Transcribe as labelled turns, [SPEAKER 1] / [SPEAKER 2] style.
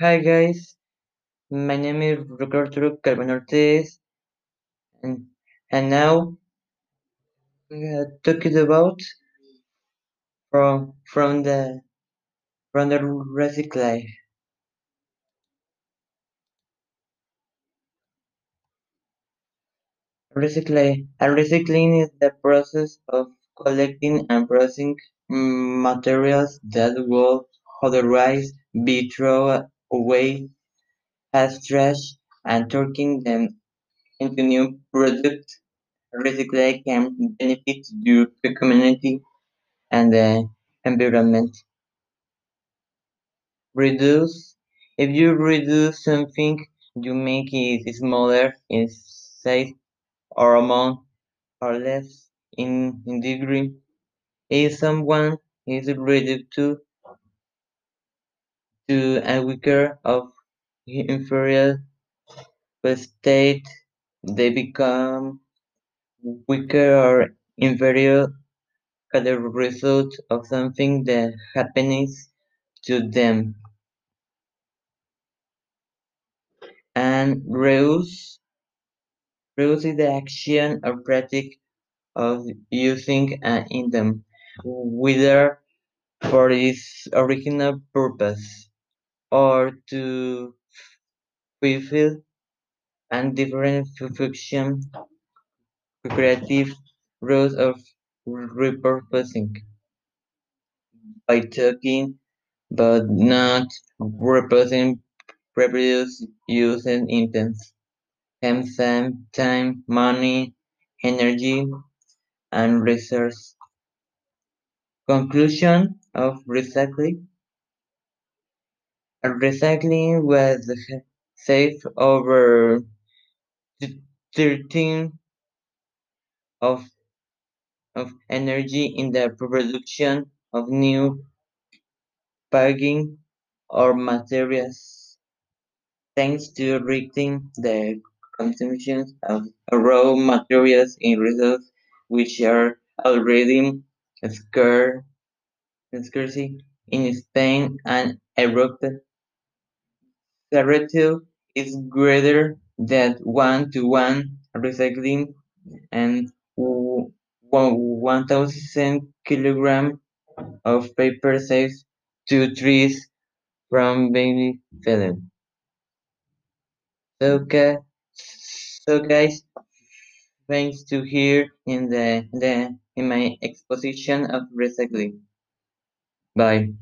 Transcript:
[SPEAKER 1] Hi guys, my name is Ricardo Carmen Ortiz, and, and now are talking about from from the from the recycling. Recycling. Recycling is the process of collecting and processing materials that would otherwise be thrown away as trash and turning them into new products. Recycling can benefit the community and the environment. Reduce. If you reduce something, you make it smaller in size or amount or less in, in degree. If someone is reduced to, to a weaker of inferior state, they become weaker or inferior as a result of something that happens to them. And reuse reuse is the action or practice of using an item, whether for its original purpose or to fulfill and different function, creative roles of repurposing. By talking but not replacing previous use and intents, time, time, money, energy, and resource. Conclusion of recycling Recycling was saved over thirteen of of energy in the production of new packaging or materials, thanks to reducing the consumption of raw materials in resources which are already scarce in Spain and Europe. The ratio is greater than one to one recycling and one thousand kilogram of paper saves two trees from being felled. So, so guys, thanks to here in the, the in my exposition of recycling. Bye.